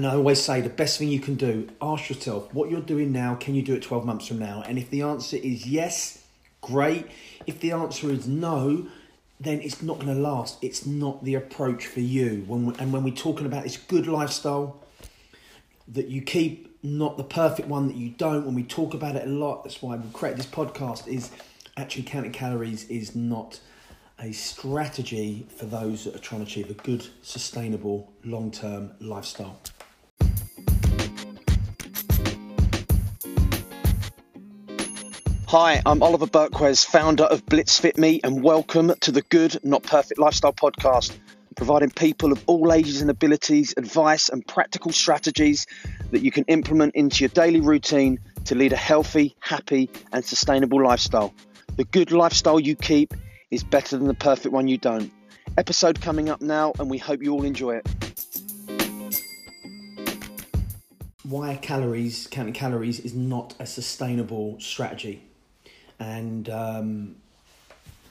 and I always say the best thing you can do, ask yourself what you're doing now, can you do it 12 months from now? And if the answer is yes, great. If the answer is no, then it's not going to last. It's not the approach for you. When we, and when we're talking about this good lifestyle that you keep, not the perfect one that you don't, when we talk about it a lot, that's why we create this podcast, is actually counting calories is not a strategy for those that are trying to achieve a good, sustainable, long term lifestyle. Hi, I'm Oliver Berquez, founder of BlitzFitMe, and welcome to the Good Not Perfect Lifestyle podcast, providing people of all ages and abilities advice and practical strategies that you can implement into your daily routine to lead a healthy, happy, and sustainable lifestyle. The good lifestyle you keep is better than the perfect one you don't. Episode coming up now, and we hope you all enjoy it. Why calories, counting calories, is not a sustainable strategy. And um,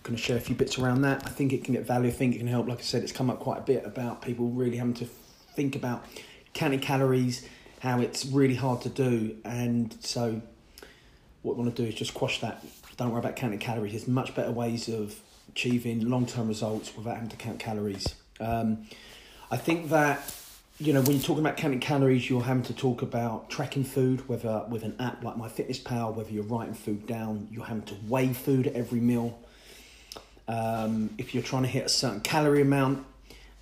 going to share a few bits around that. I think it can get value. I think it can help. Like I said, it's come up quite a bit about people really having to think about counting calories, how it's really hard to do. And so, what we want to do is just quash that. Don't worry about counting calories. There's much better ways of achieving long term results without having to count calories. Um, I think that you know when you're talking about counting calories, you're having to talk about tracking food, whether with an app like MyFitnessPal, whether you're writing food down, you're having to weigh food at every meal. Um, if you're trying to hit a certain calorie amount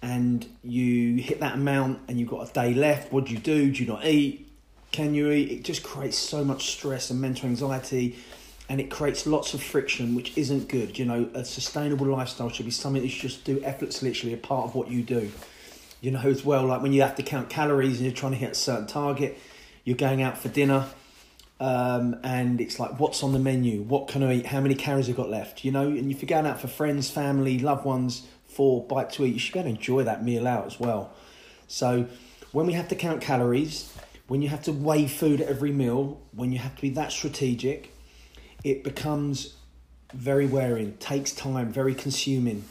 and you hit that amount and you've got a day left, what do you do? Do you not eat? Can you eat? It just creates so much stress and mental anxiety and it creates lots of friction, which isn't good. You know, a sustainable lifestyle should be something that you just do effortlessly, literally a part of what you do. You know, as well, like when you have to count calories and you're trying to hit a certain target, you're going out for dinner, um, and it's like, what's on the menu? What can I eat? How many calories have got left? You know, and if you're going out for friends, family, loved ones for bite to eat, you should go and enjoy that meal out as well. So, when we have to count calories, when you have to weigh food at every meal, when you have to be that strategic, it becomes very wearing, takes time, very consuming.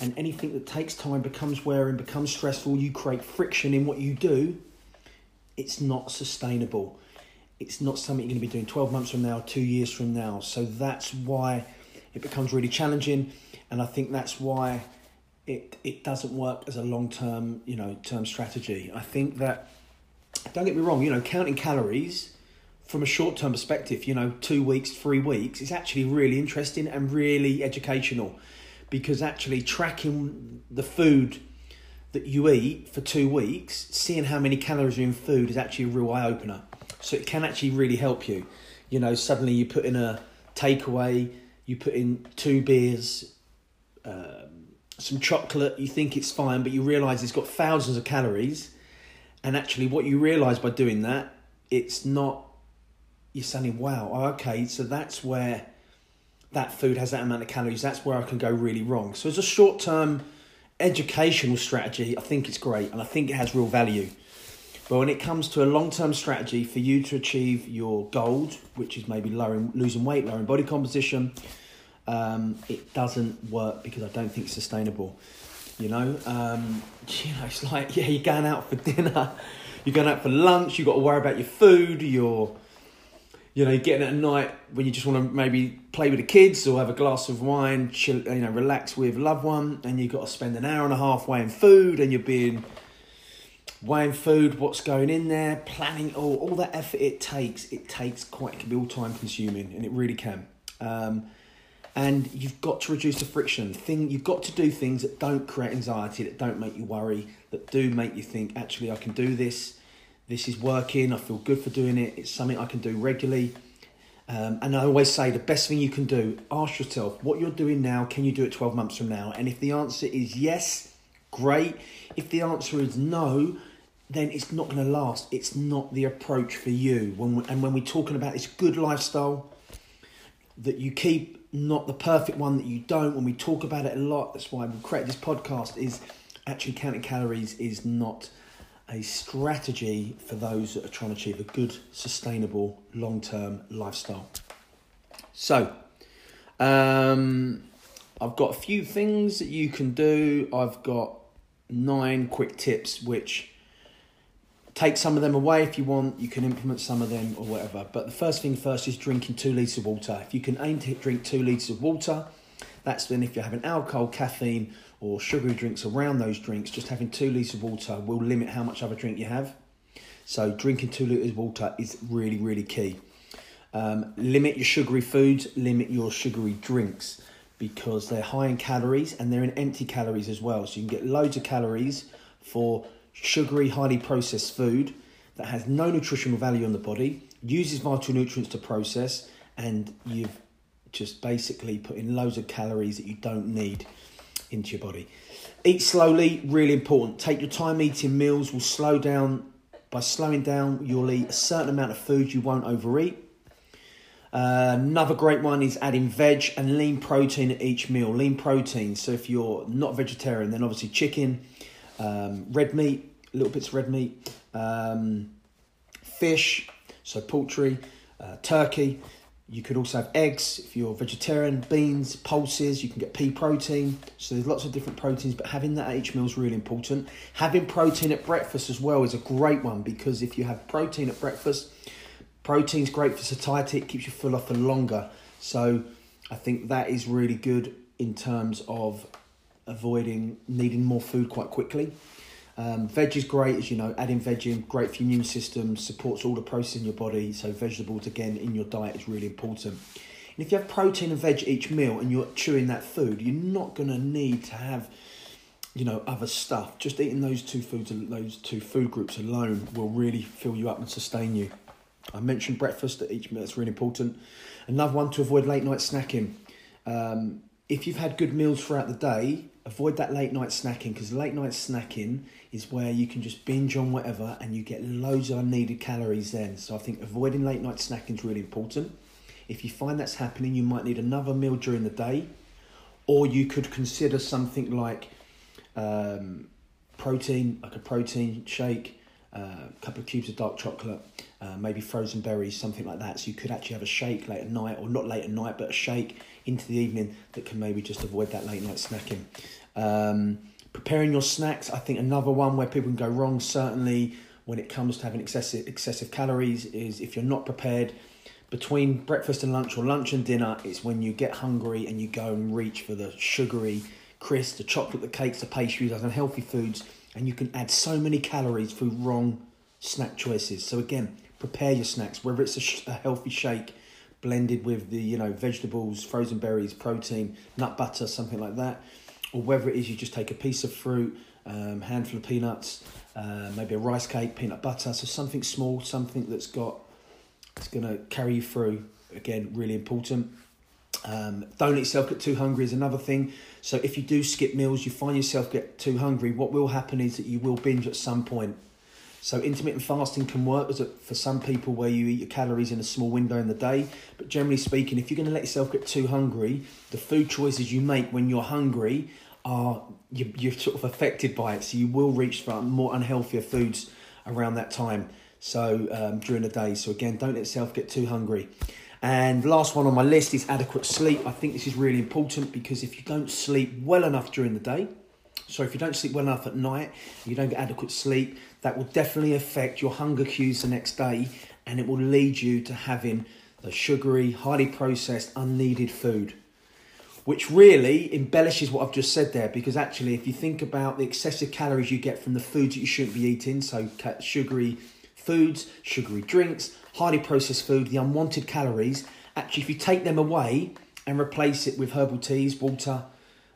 And anything that takes time becomes wearing, becomes stressful, you create friction in what you do, it's not sustainable. It's not something you're going to be doing 12 months from now, two years from now. So that's why it becomes really challenging. And I think that's why it, it doesn't work as a long term, you know, term strategy. I think that, don't get me wrong, you know, counting calories from a short term perspective, you know, two weeks, three weeks, is actually really interesting and really educational because actually tracking the food that you eat for two weeks, seeing how many calories are in food is actually a real eye opener. So it can actually really help you. You know, suddenly you put in a takeaway, you put in two beers, um, some chocolate, you think it's fine, but you realize it's got thousands of calories. And actually, what you realize by doing that, it's not you're saying, wow, okay, so that's where that food has that amount of calories. That's where I can go really wrong. So as a short term educational strategy, I think it's great and I think it has real value. But when it comes to a long term strategy for you to achieve your goals, which is maybe lowering, losing weight, lowering body composition, um, it doesn't work because I don't think it's sustainable. You know, um, you know, it's like yeah, you're going out for dinner, you're going out for lunch. You've got to worry about your food, your you know, getting at night when you just want to maybe play with the kids or have a glass of wine, chill, you know, relax with loved one, and you've got to spend an hour and a half weighing food, and you're being weighing food, what's going in there, planning all all that effort it takes. It takes quite it can be all time consuming, and it really can. Um, and you've got to reduce the friction. Thing you've got to do things that don't create anxiety, that don't make you worry, that do make you think, actually, I can do this this is working, I feel good for doing it, it's something I can do regularly. Um, and I always say the best thing you can do, ask yourself what you're doing now, can you do it 12 months from now? And if the answer is yes, great. If the answer is no, then it's not going to last. It's not the approach for you. When we, and when we're talking about this good lifestyle that you keep, not the perfect one that you don't, when we talk about it a lot, that's why we create this podcast, is actually counting calories is not a strategy for those that are trying to achieve a good, sustainable, long term lifestyle. So, um, I've got a few things that you can do. I've got nine quick tips which take some of them away if you want. You can implement some of them or whatever. But the first thing first is drinking two litres of water. If you can aim to drink two litres of water, that's then if you're having alcohol, caffeine, or sugary drinks around those drinks, just having two litres of water will limit how much other drink you have. So drinking two litres of water is really, really key. Um, limit your sugary foods, limit your sugary drinks because they're high in calories and they're in empty calories as well. So you can get loads of calories for sugary, highly processed food that has no nutritional value on the body, uses vital nutrients to process, and you've just basically putting loads of calories that you don't need into your body. Eat slowly, really important. Take your time eating meals will slow down. By slowing down, you'll eat a certain amount of food, you won't overeat. Uh, another great one is adding veg and lean protein at each meal. Lean protein. So if you're not vegetarian, then obviously chicken, um, red meat, little bits of red meat, um, fish, so poultry, uh, turkey. You could also have eggs if you're vegetarian, beans, pulses. You can get pea protein. So there's lots of different proteins, but having that at each meal is really important. Having protein at breakfast as well is a great one because if you have protein at breakfast, protein's great for satiety. It keeps you full off for longer. So I think that is really good in terms of avoiding needing more food quite quickly. Um, veg is great, as you know, adding veg in, great for your immune system, supports all the process in your body. So, vegetables, again, in your diet is really important. And if you have protein and veg each meal and you're chewing that food, you're not going to need to have, you know, other stuff. Just eating those two foods, and those two food groups alone will really fill you up and sustain you. I mentioned breakfast at each meal, it's really important. Another one to avoid late night snacking. Um, if you've had good meals throughout the day, avoid that late night snacking because late night snacking is where you can just binge on whatever and you get loads of unneeded calories then. So I think avoiding late night snacking is really important. If you find that's happening, you might need another meal during the day, or you could consider something like um, protein, like a protein shake, uh, a couple of cubes of dark chocolate, uh, maybe frozen berries, something like that. So you could actually have a shake late at night, or not late at night, but a shake into the evening that can maybe just avoid that late night snacking. Um, preparing your snacks, I think another one where people can go wrong, certainly when it comes to having excessive excessive calories, is if you're not prepared between breakfast and lunch or lunch and dinner, it's when you get hungry and you go and reach for the sugary crisps, the chocolate, the cakes, the pastries, those unhealthy foods, and you can add so many calories through wrong snack choices. So again, prepare your snacks, whether it's a, sh- a healthy shake blended with the you know vegetables, frozen berries, protein, nut butter, something like that, or whether it is you just take a piece of fruit, um, handful of peanuts, uh, maybe a rice cake, peanut butter, so something small, something that's got it's to carry you through. Again, really important. Um, don't let yourself get too hungry is another thing. So if you do skip meals, you find yourself get too hungry. What will happen is that you will binge at some point. So intermittent fasting can work for some people where you eat your calories in a small window in the day. But generally speaking, if you're going to let yourself get too hungry, the food choices you make when you're hungry are you, you're sort of affected by it. So you will reach for more unhealthier foods around that time. So um, during the day. So again, don't let yourself get too hungry. And last one on my list is adequate sleep. I think this is really important because if you don't sleep well enough during the day, so if you don't sleep well enough at night, you don't get adequate sleep, that will definitely affect your hunger cues the next day and it will lead you to having the sugary, highly processed, unneeded food. Which really embellishes what I've just said there because actually, if you think about the excessive calories you get from the foods that you shouldn't be eating, so sugary foods, sugary drinks, highly processed food, the unwanted calories, actually, if you take them away and replace it with herbal teas, water,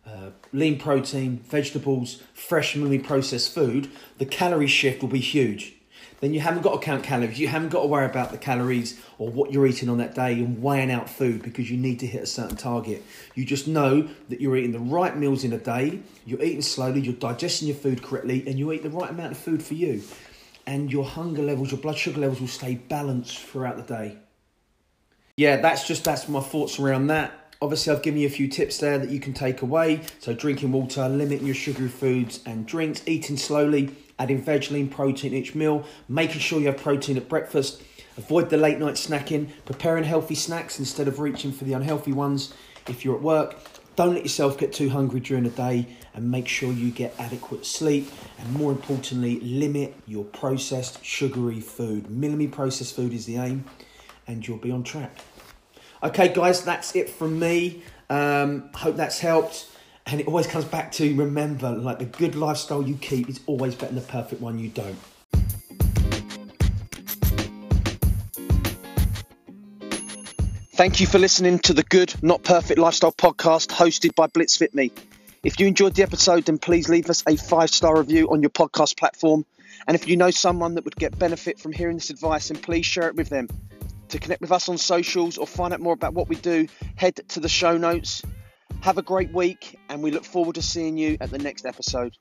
uh, lean protein, vegetables, fresh, minimally processed food, the calorie shift will be huge. Then you haven't got to count calories. You haven't got to worry about the calories or what you're eating on that day and weighing out food because you need to hit a certain target. You just know that you're eating the right meals in a day, you're eating slowly, you're digesting your food correctly, and you eat the right amount of food for you. And your hunger levels, your blood sugar levels will stay balanced throughout the day. Yeah, that's just that's my thoughts around that. Obviously, I've given you a few tips there that you can take away. So, drinking water, limiting your sugary foods and drinks, eating slowly, adding veg, lean protein each meal, making sure you have protein at breakfast, avoid the late night snacking, preparing healthy snacks instead of reaching for the unhealthy ones if you're at work, Don't let yourself get too hungry during the day and make sure you get adequate sleep. And more importantly, limit your processed sugary food. Minimally processed food is the aim, and you'll be on track. Okay, guys, that's it from me. Um, hope that's helped. And it always comes back to remember like the good lifestyle you keep is always better than the perfect one you don't. Thank you for listening to the Good Not Perfect Lifestyle podcast hosted by BlitzFitMe. If you enjoyed the episode, then please leave us a five star review on your podcast platform. And if you know someone that would get benefit from hearing this advice, then please share it with them. To connect with us on socials or find out more about what we do, head to the show notes. Have a great week, and we look forward to seeing you at the next episode.